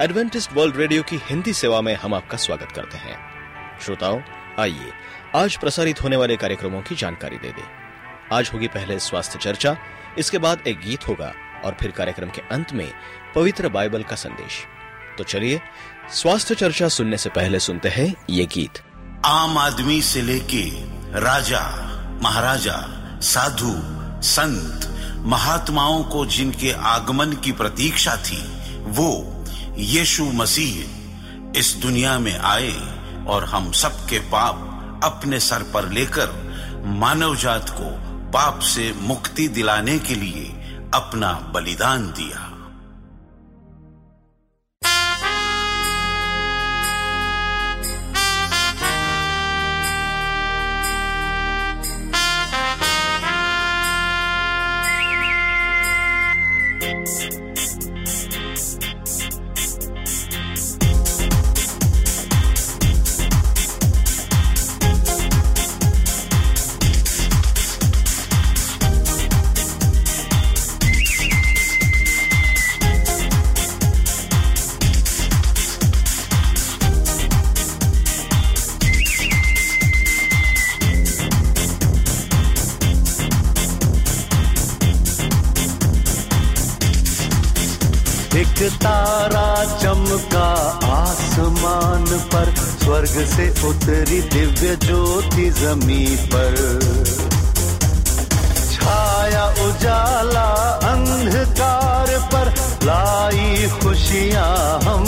Adventist world radio की हिंदी सेवा में हम आपका स्वागत करते हैं। श्रोताओं, आइए, आज प्रसारित होने वाले कार्यक्रमों की जानकारी दे दें। आज होगी पहले स्वास्थ्य चर्चा, इसके बाद एक गीत होगा और फिर कार्यक्रम के अंत में पवित्र बाइबल का संदेश। तो चलिए, स्वास्थ्य चर्चा सुनने से पहले सुनते हैं ये गीत। आम आदमी से लेके राजा, महाराजा, साधु, संत, महात्माओं को जिनके आगमन की प्रतीक्षा थी, वो यीशु मसीह इस दुनिया में आए और हम सबके पाप अपने सर पर लेकर मानव जात को पाप से मुक्ति दिलाने के लिए अपना बलिदान दिया। एक तारा चमका आसमान पर, स्वर्ग से उतरी दिव्य ज्योति जमी पर। छाया उजाला अंधकार पर लाई खुशियाँ हम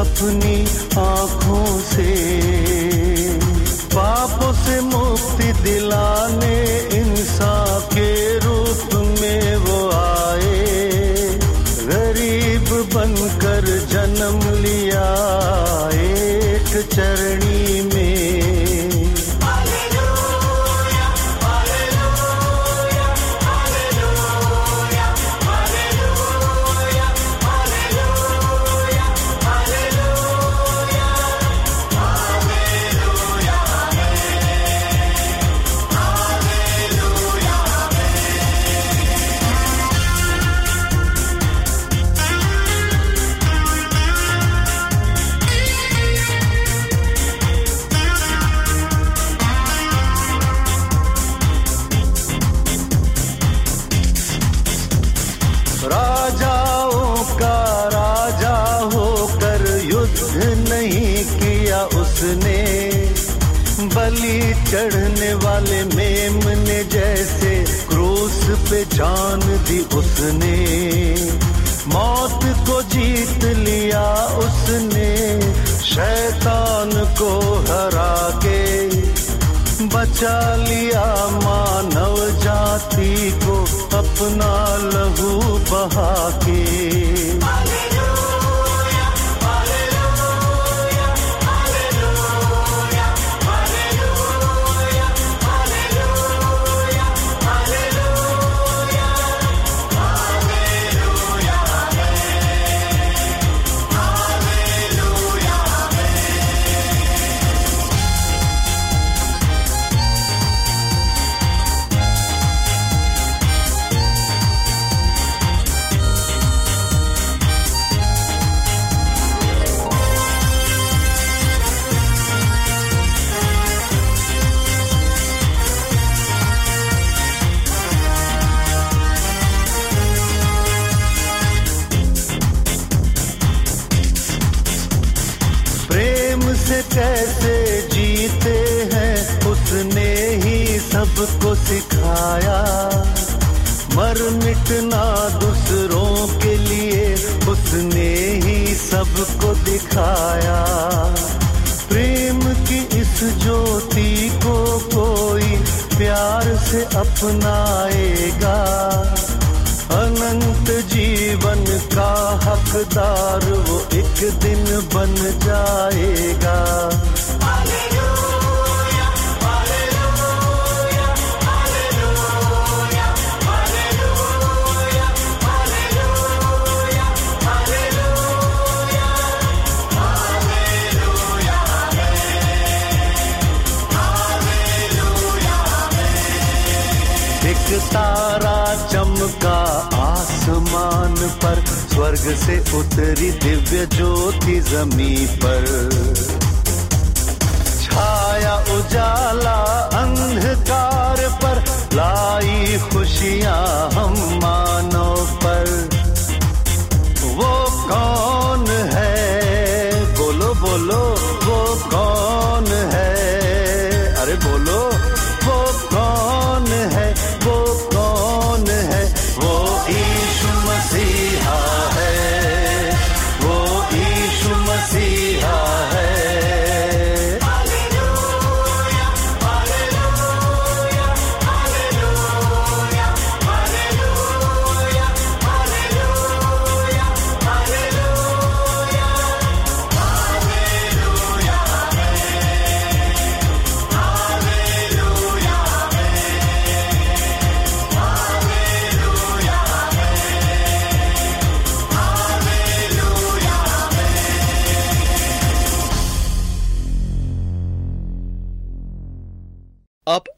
अपनी आँखों से पापों से मुक्ति दिलाने उसने बलि चढ़ने वाले मेमने जैसे क्रूस पे जान दी उसने। मौत को जीत लिया उसने, शैतान को हरा के। बचा लिया मानव जाति को, अपना लहू बहा के। का हकदार वो एक दिन बन जाएगा। एक तारा चमका आसमान पर स्वर्ग से उतरी दिव्य ज्योति जमी पर। छाया उजाला अंधकार पर लाई खुशियाँ हम मानव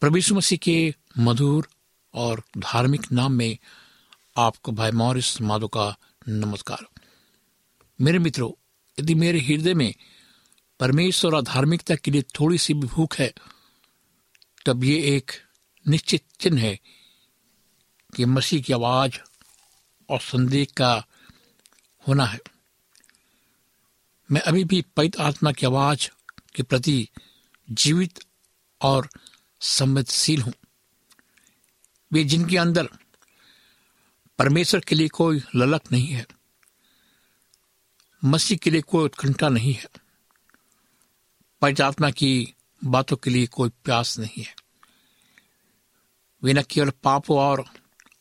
प्रभु मसीह के मधुर और धार्मिक नाम में आपको भाई मॉरिस माधो का नमस्कार। मेरे मित्रों, यदि मेरे हृदय में परमेश्वर और धार्मिकता के लिए थोड़ी सी भी भूख है, तब ये एक निश्चित चिन्ह है कि मसीह की आवाज़ और संदेश का होना है। मैं अभी भी पवित्र आत्मा की आवाज़ के प्रति जीवित और संवेदनशील हूँ। वे जिनके अंदर परमेश्वर के लिए कोई ललक नहीं है, मसीह के लिए कोई उत्कंठा नहीं है आत्मा की बातों के लिए कोई प्यास नहीं है। वे न केवल पापों और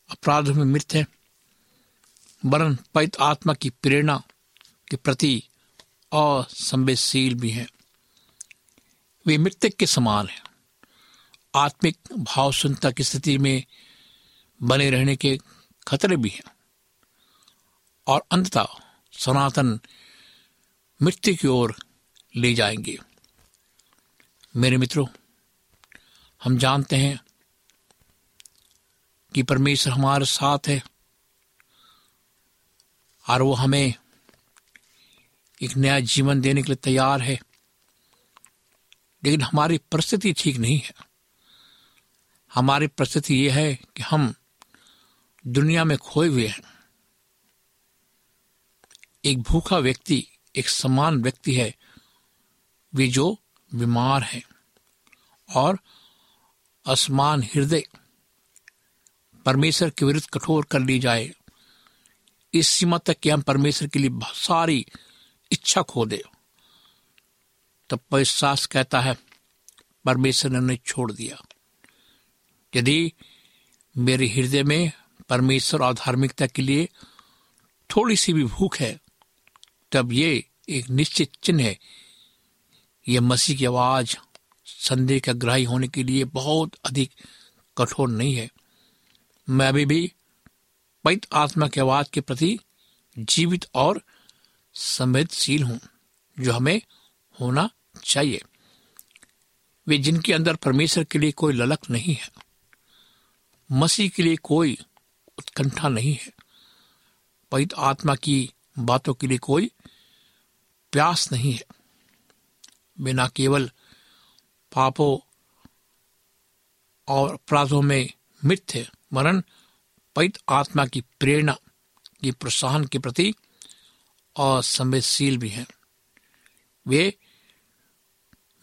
अपराधों में मृत हैं वरन पवित्र आत्मा की प्रेरणा के प्रति असंवेदशील भी हैं। वे मृतक के समान हैं। आत्मिक भाव सुनता की स्थिति में बने रहने के खतरे भी हैं। और अंततः सनातन मृत्यु की ओर ले जाएँगे। मेरे मित्रों, हम जानते हैं कि परमेश्वर हमारे साथ है और वो हमें एक नया जीवन देने के लिए तैयार है। लेकिन हमारी परिस्थिति ठीक नहीं है। हमारी परिस्थिति यह है कि हम दुनिया में खोए हुए हैं। एक भूखा व्यक्ति, एक समान व्यक्ति है, वे जो बीमार है और असमान हृदय परमेश्वर के विरुद्ध कठोर कर ली जाए। इस सीमा तक कि हम परमेश्वर के लिए सारी इच्छा खो दे। तब पवित्रास कहता है, परमेश्वर ने उन्हें छोड़ दिया। यदि मेरे हृदय में परमेश्वर और धार्मिकता के लिए थोड़ी सी भी भूख है, तब ये एक निश्चित चिन्ह है। यह मसीह की आवाज़ संदेह का ग्राही होने के लिए बहुत अधिक कठोर नहीं है। मैं अभी भी पैत आत्मा की आवाज़ के प्रति जीवित और संवेदनशील हूँ, जो हमें होना चाहिए। वे जिनके अंदर परमेश्वर के लिए कोई ललक नहीं है। मसीह के लिए कोई उत्कंठा नहीं है। पवित आत्मा की बातों के लिए कोई प्यास नहीं है। वे न केवल पापों और अपराधों में मृत थे वरन पवित आत्मा की प्रेरणा, की प्रोत्साहन के प्रति और संवेदनशील भी हैं। वे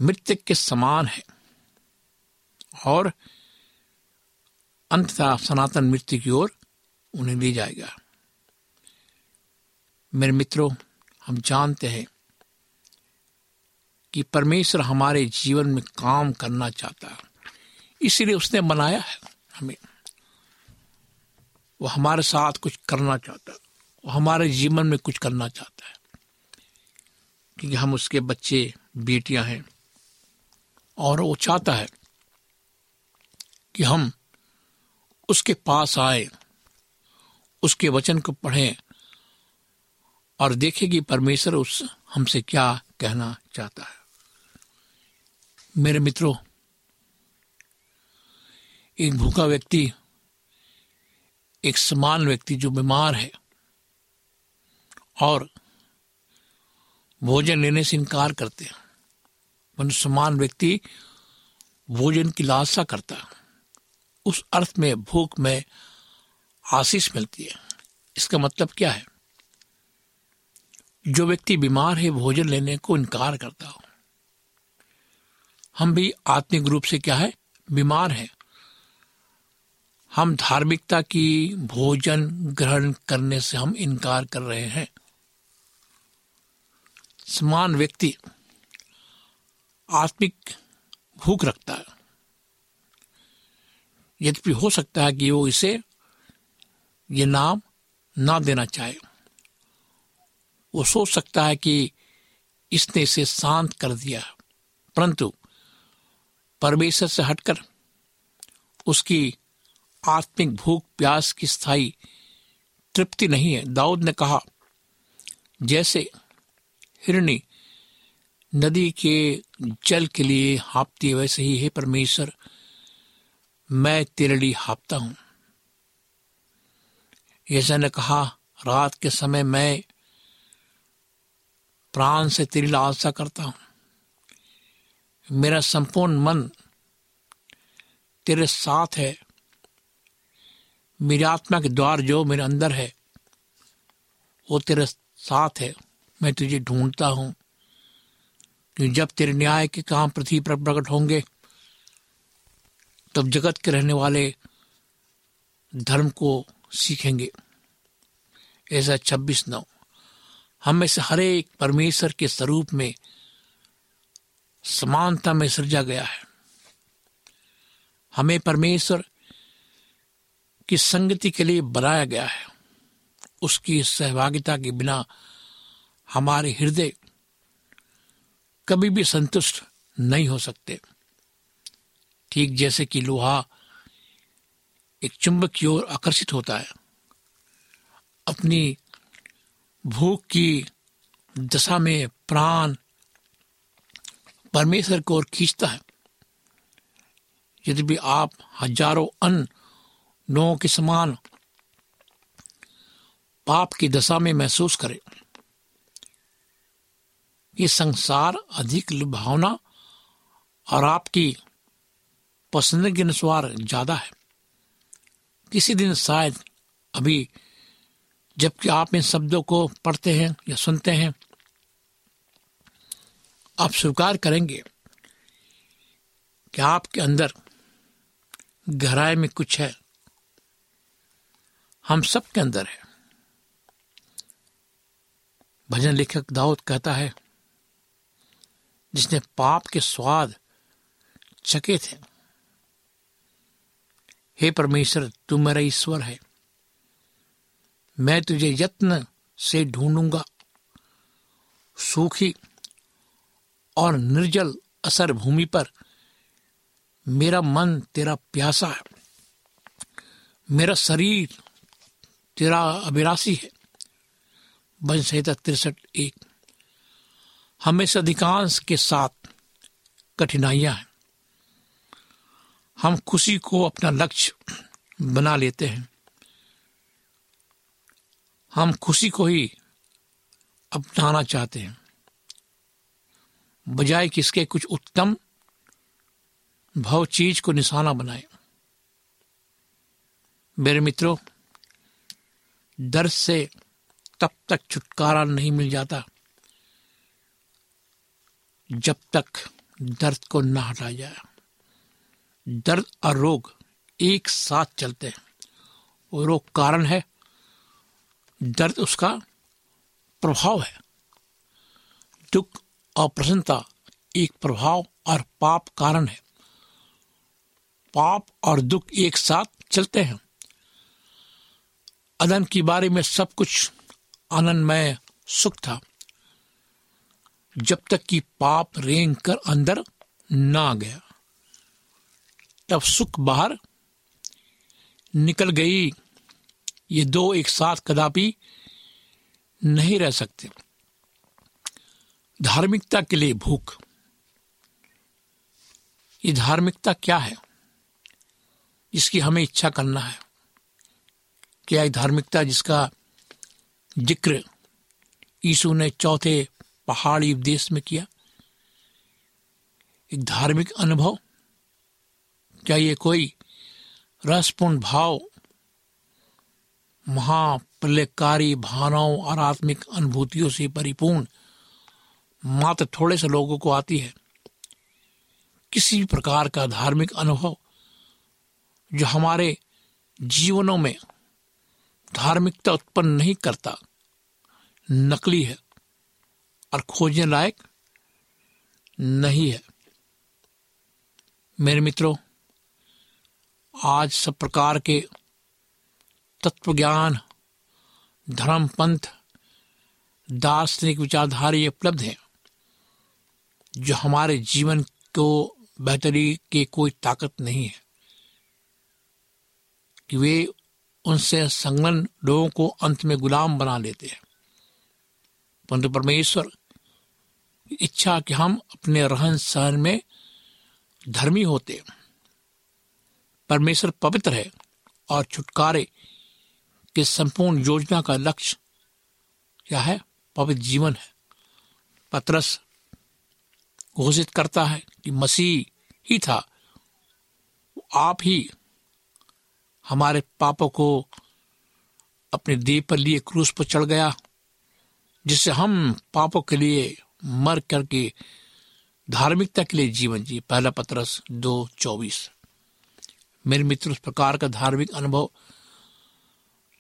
मृत्यु के समान है और अंततः सनातन मृत्यु की ओर उन्हें ले जाएगा। मेरे मित्रों, हम जानते हैं कि परमेश्वर हमारे जीवन में काम करना चाहता है। इसीलिए उसने बनाया है हमें। वो हमारे साथ कुछ करना चाहता है। वो हमारे जीवन में कुछ करना चाहता है। क्योंकि हम उसके बच्चे, बेटियाँ हैं। और वो चाहता है कि हम उसके पास आए, उसके वचन को पढ़ें और देखें कि परमेश्वर उस हमसे क्या कहना चाहता है। मेरे मित्रों, एक भूखा व्यक्ति, एक समान व्यक्ति जो बीमार है और भोजन लेने से इनकार करते हैं समान व्यक्ति भोजन की लालसा करता है। उस अर्थ में, भूख में आशीष मिलती है। इसका मतलब क्या है? जो व्यक्ति बीमार है, भोजन लेने को इनकार करता हो। हम भी आत्मिक रूप से क्या है? बीमार हैं। हम धार्मिकता की भोजन ग्रहण करने से हम इनकार कर रहे हैं। समान व्यक्ति आत्मिक भूख रखता है। यद्यपि हो सकता है कि वो इसे, ये नाम ना देना चाहे। वो सोच सकता है कि इसने इसे शांत कर दिया। परंतु परमेश्वर से हटकर उसकी आत्मिक भूख, प्यास की स्थायी तृप्ति नहीं है। दाऊद ने कहा, जैसे हिरणी नदी के जल के लिए हाँपती है, वैसे ही है परमेश्वर मैं तेरे लिए हापता हूँ। यशा ने कहा, रात के समय मैं प्राण से तेरी लालसा करता हूँ। मेरा संपूर्ण मन तेरे साथ है। मेरी आत्मा के द्वार जो मेरे अंदर है, वो तेरे साथ है। मैं तुझे ढूंढता हूँ। जब तेरे न्याय के काम पृथ्वी पर प्रकट होंगे तब जगत के रहने वाले धर्म को सीखेंगे। ऐसा छब्बीस नौ। हम में से हर एक परमेश्वर के स्वरूप में समानता में सृजा गया है। हमें परमेश्वर की संगति के लिए बनाया गया है। उसकी सहभागिता के बिना हमारे हृदय कभी भी संतुष्ट नहीं हो सकते। ठीक जैसे कि लोहा एक चुंबक की ओर आकर्षित होता है। अपनी भूख की दशा में प्राण परमेश्वर को ओर खींचता है। यदि भी आप हज़ारों अन्य लोगों के समान पाप की दशा में महसूस करें, ये संसार अधिक लुभावना और आपकी पसंद के अनुसार ज़्यादा है। किसी दिन शायद अभी जबकि आप इन शब्दों को पढ़ते हैं या सुनते हैं, आप स्वीकार करेंगे कि आपके अंदर गहराई में कुछ है। हम सब के अंदर है। भजन लेखक दाऊद कहता है, जिसने पाप के स्वाद चके थे। हे परमेश्वर, तू मेरा ईश्वर है। मैं तुझे यत्न से ढूंढूँगा। सूखी और निर्जल असर भूमि पर मेरा मन तेरा प्यासा है। मेरा शरीर तेरा अभिरासी है। वन संहिता तिरसठ एक। हमेशा अधिकांश के साथ कठिनाइयाँ हैं। हम खुशी को अपना लक्ष्य बना लेते हैं। हम खुशी को ही अपनाना चाहते हैं। बजाय किसके कुछ उत्तम भव चीज़ को निशाना बनाए। मेरे मित्रों दर्द से तब तक छुटकारा नहीं मिल जाता जब तक दर्द को ना हटाया जाए। दर्द और रोग एक साथ चलते हैं। और रोग कारण है। दर्द उसका प्रभाव है। दुख और प्रसन्नता एक प्रभाव और पाप कारण है। पाप और दुख एक साथ चलते हैं। अदन के बारे में सब कुछ आनंदमय सुख था। जब तक कि पाप रेंग कर अंदर ना गया। तब सुख बाहर निकल गई। ये दो एक साथ कदापि नहीं रह सकते। धार्मिकता के लिए भूख। ये धार्मिकता क्या है? जिसकी हमें इच्छा करना है। क्या धार्मिकता जिसका ज़िक्र यीशु ने चौथे पहाड़ी उपदेश में किया, एक धार्मिक अनुभव? क्या ये कोई रसपूर्ण भाव महाप्रलयकारी भावनाओं और आत्मिक अनुभूतियों से परिपूर्ण मात्र थोड़े से लोगों को आती है। किसी भी प्रकार का धार्मिक अनुभव जो हमारे जीवनों में धार्मिकता उत्पन्न नहीं करता, नकली है और खोजने लायक नहीं है। मेरे मित्रों आज सब प्रकार के तत्व ज्ञान धर्म पंथ दार्शनिक विचारधारे उपलब्ध हैं, जो हमारे जीवन को बेहतरी की कोई ताकत नहीं है। कि वे उनसे संलग्न लोगों को अंत में गुलाम बना लेते हैं। परंतु परमेश्वर इच्छा कि हम अपने रहन सहन में धर्मी होते परमेश्वर पवित्र है और छुटकारे की संपूर्ण योजना का लक्ष्य क्या है? पवित्र जीवन है। पत्रस घोषित करता है कि मसीह ही था। आप ही हमारे पापों को अपने देह पर लिए क्रूस पर चढ़ गया, जिससे हम पापों के लिए मर करके धार्मिकता के लिए जीवन जी पहला पत्रस दो चौबीस। मेरे मित्र उस प्रकार का धार्मिक अनुभव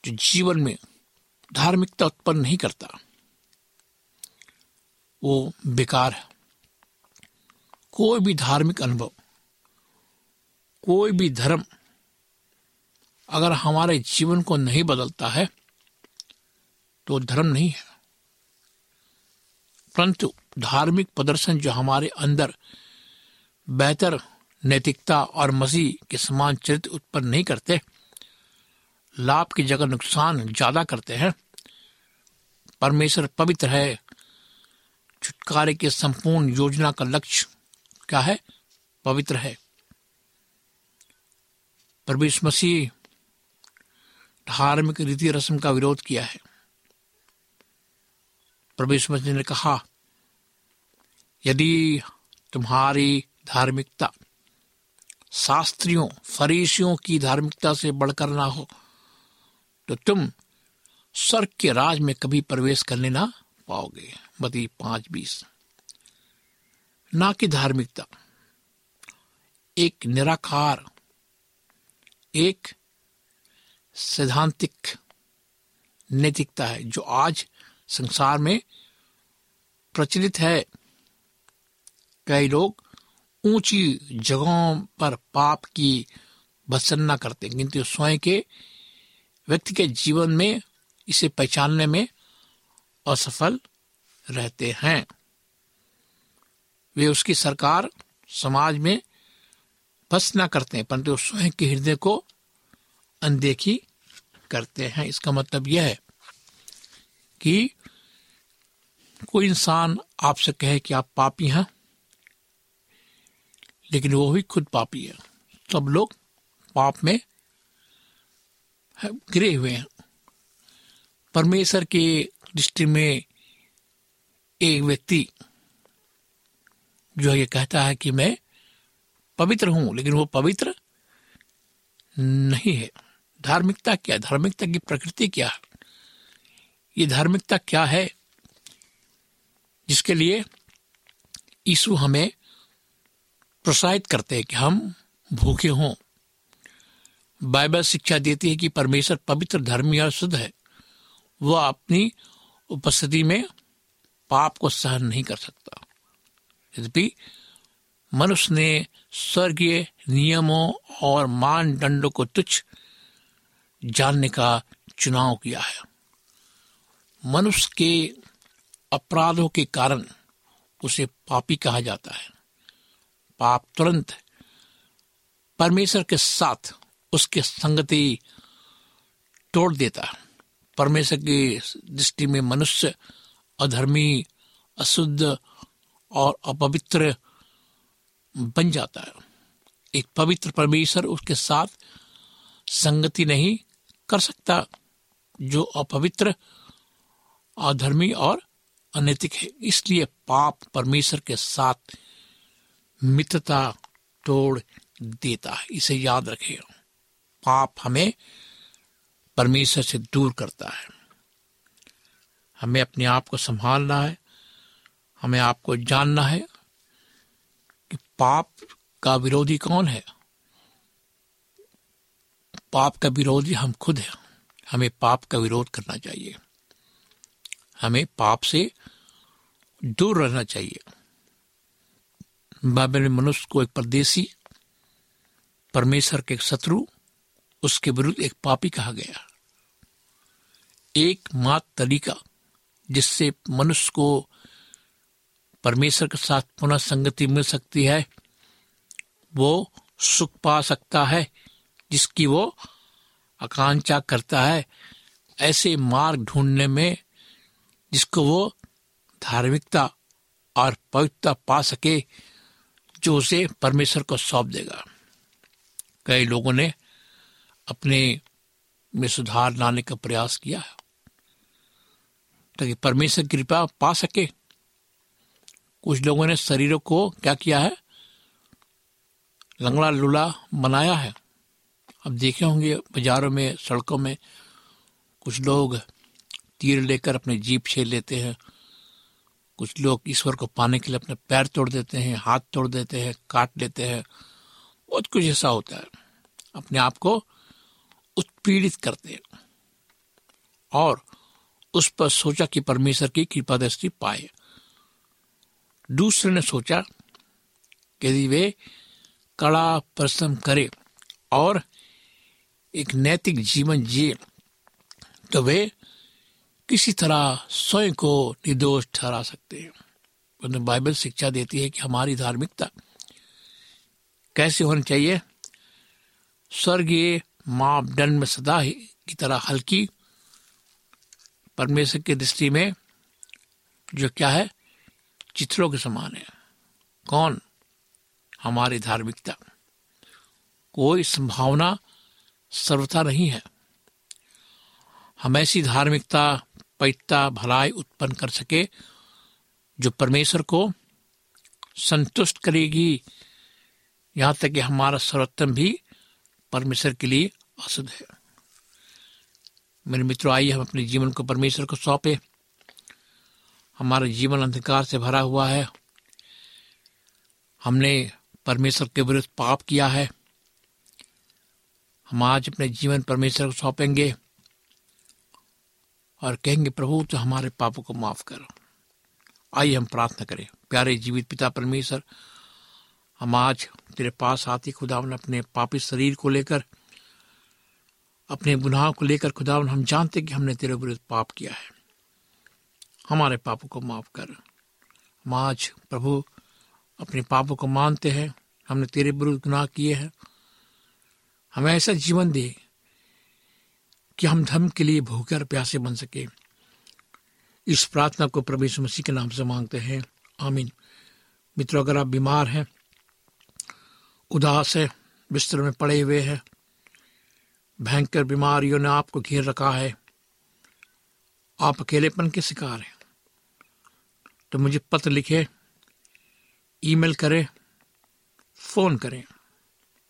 जो जीवन में धार्मिकता उत्पन्न नहीं करता, वो बेकार है। कोई भी धार्मिक अनुभव, कोई भी धर्म अगर हमारे जीवन को नहीं बदलता है तो धर्म नहीं है। परंतु धार्मिक प्रदर्शन जो हमारे अंदर बेहतर नैतिकता और मसीह के समान चरित्र उत्पन्न नहीं करते, लाभ की जगह नुकसान ज़्यादा करते हैं। परमेश्वर पवित्र है। छुटकारे की संपूर्ण योजना का लक्ष्य क्या है? पवित्र है। परमेश्वर मसीह धार्मिक रीति रस्म का विरोध किया है। परमेश्वर मसीह ने कहा, यदि तुम्हारी धार्मिकता शास्त्रियों, फरीसियों की धार्मिकता से बढ़कर ना हो तो तुम स्वर्ग के राज में कभी प्रवेश करने ना पाओगे। मती पाँच बीस। ना कि धार्मिकता। एक निराकार, एक सैद्धांतिक नैतिकता है, जो आज संसार में प्रचलित है। कई लोग ऊँची जगहों पर पाप की भत्सना करते हैं। किंतु स्वयं के व्यक्ति के जीवन में, इसे पहचानने में असफल रहते हैं। वे उसकी सरकार, समाज में बस ना करते हैं, परंतु स्वयं के हृदय को अनदेखी करते हैं। इसका मतलब यह है कि कोई इंसान आपसे कहे कि आप पापी हैं लेकिन वो भी खुद पापी है। सब लोग पाप में गिरे हुए हैं। परमेश्वर के दृष्टि में एक व्यक्ति जो ये कहता है कि मैं पवित्र हूँ, लेकिन वो पवित्र नहीं है। धार्मिकता क्या? धार्मिकता की प्रकृति क्या है? ये धार्मिकता क्या है? जिसके लिए यीशु हमें प्रोत्साहित करते हैं कि हम भूखे हों। बाइबल शिक्षा देती है कि परमेश्वर पवित्र धर्मी और शुद्ध है। वह अपनी उपस्थिति में पाप को सहन नहीं कर सकता। यद्यपि मनुष्य ने स्वर्गीय नियमों और मानदंडों को तुच्छ जानने का चुनाव किया है। मनुष्य के अपराधों के कारण उसे पापी कहा जाता है। पाप तुरंत परमेश्वर के साथ उसके संगति तोड़ देता परमेश्वर की दृष्टि में मनुष्य अधर्मी, अशुद्ध और अपवित्र बन जाता है। एक पवित्र परमेश्वर उसके साथ संगति नहीं कर सकता, जो अपवित्र, अधर्मी और अनैतिक है। इसलिए पाप परमेश्वर के साथ मित्रता तोड़ देता है। इसे याद रखेगा पाप हमें परमेश्वर से दूर करता है। हमें अपने आप को संभालना है। हमें आपको जानना है कि पाप का विरोधी कौन है। पाप का विरोधी हम खुद हैं। हमें पाप का विरोध करना चाहिए। हमें पाप से दूर रहना चाहिए। बाइबल में मनुष्य को एक परदेसी, परमेश्वर के एक शत्रु, उसके विरुद्ध एक पापी कहा गया। एक मात्र तरीका जिससे मनुष्य को परमेश्वर के साथ पुनः संगति मिल सकती है, वो सुख पा सकता है, जिसकी वो आकांक्षा करता है। ऐसे मार्ग ढूँढने में जिसको वो धार्मिकता और पवित्रता पा सके जो उसे परमेश्वर को सौंप देगा। कई लोगों ने अपने में सुधार लाने का प्रयास किया है, ताकि परमेश्वर कृपा पा सके। कुछ लोगों ने शरीरों को क्या किया है? लंगड़ा लूला बनाया है। अब देखे होंगे बाजारों में, सड़कों में कुछ लोग तीर लेकर अपने जीप छेल लेते हैं। कुछ लोग ईश्वर को पाने के लिए अपने पैर तोड़ देते हैं, हाथ तोड़ देते हैं, काट लेते हैं। बहुत कुछ ऐसा होता है। अपने आप को उत्पीड़ित करते हैं। और उस पर सोचा कि परमेश्वर की कृपा दृष्टि पाए। दूसरे ने सोचा कि यदि वे कड़ा परिश्रम करे और एक नैतिक जीवन जिए तो वे किसी तरह स्वयं को निर्दोष ठहरा सकते हैं। बाइबल शिक्षा देती है कि हमारी धार्मिकता कैसे होनी चाहिए? स्वर्गीय मापदंड में सदा ही की तरह हल्की परमेश्वर की दृष्टि में जो क्या है? चित्रों के समान है। कौन? हमारी धार्मिकता। कोई संभावना सर्वथा नहीं है। हम ऐसी धार्मिकता पैता भलाई उत्पन्न कर सके, जो परमेश्वर को संतुष्ट करेगी। यहाँ तक कि हमारा सर्वोत्तम भी परमेश्वर के लिए अशुद्ध है। मेरे मित्रों, आइए हम अपने जीवन को परमेश्वर को सौंपे। हमारा जीवन अंधकार से भरा हुआ है। हमने परमेश्वर के विरुद्ध पाप किया है। हम आज अपने जीवन परमेश्वर को सौंपेंगे। और कहेंगे, प्रभु तो हमारे पापों को माफ़ करो। आइए हम प्रार्थना करें। प्यारे जीवित पिता परमेश्वर, हम आज तेरे पास आती खुदावन, अपने पापी शरीर को लेकर, अपने गुनाह को लेकर खुदावन, हम जानते कि हमने तेरे विरुद्ध पाप किया है। हमारे पापों को माफ़ कर। हम आज, प्रभु, अपने पापों को मानते हैं। हमने तेरे विरुद्ध गुनाह किए हैं। हमें ऐसा जीवन दे कि हम धर्म के लिए भूखे और प्यासे बन सके। इस प्रार्थना को प्रभु मसीह के नाम से मांगते हैं। आमीन। मित्रों, अगर आप बीमार हैं, उदास है, बिस्तर में पड़े हुए हैं, भयंकर बीमारियों ने आपको घेर रखा है, आप अकेलेपन के शिकार हैं तो मुझे पत्र लिखे, ईमेल करें, फ़ोन करें।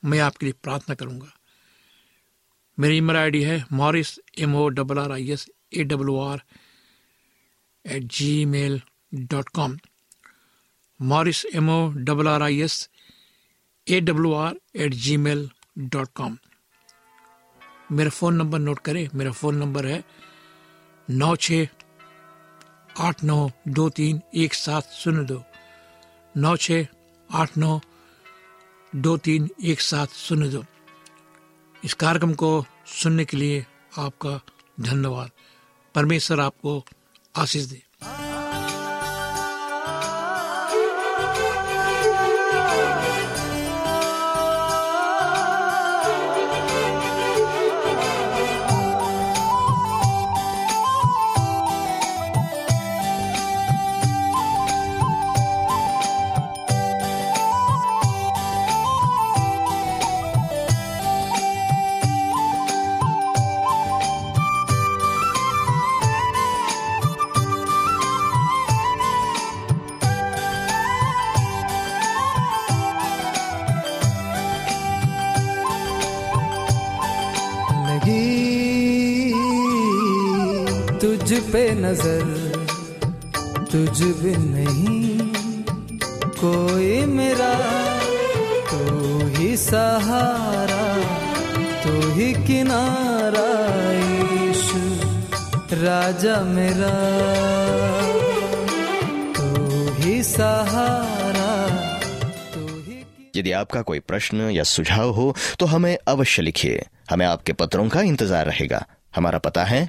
मैं आपके लिए प्रार्थना करूँगा। मेरी ईमेल आईडी है Morris M O double R I S A W R at Gmail dot com Morris M O double R I S A W R at Gmail dot com मेरा phone number note करें। मेरा phone number है नौ छ आठ नौ दो तीन एक सात शून्य दो। नौ छ आठ नौ दो तीन एक सात शून्य दो। इस कार्यक्रम को सुनने के लिए आपका धन्यवाद। परमेश्वर आपको आशीष दे। नज़र, तुझ बिन नहीं, कोई मेरा, तू ही सहारा, तू ही किनारा, ईशु राजा मेरा। तू ही सहारा यदि आपका कोई प्रश्न या सुझाव हो तो हमें अवश्य लिखिए। हमें आपके पत्रों का इंतज़ार रहेगा। हमारा पता है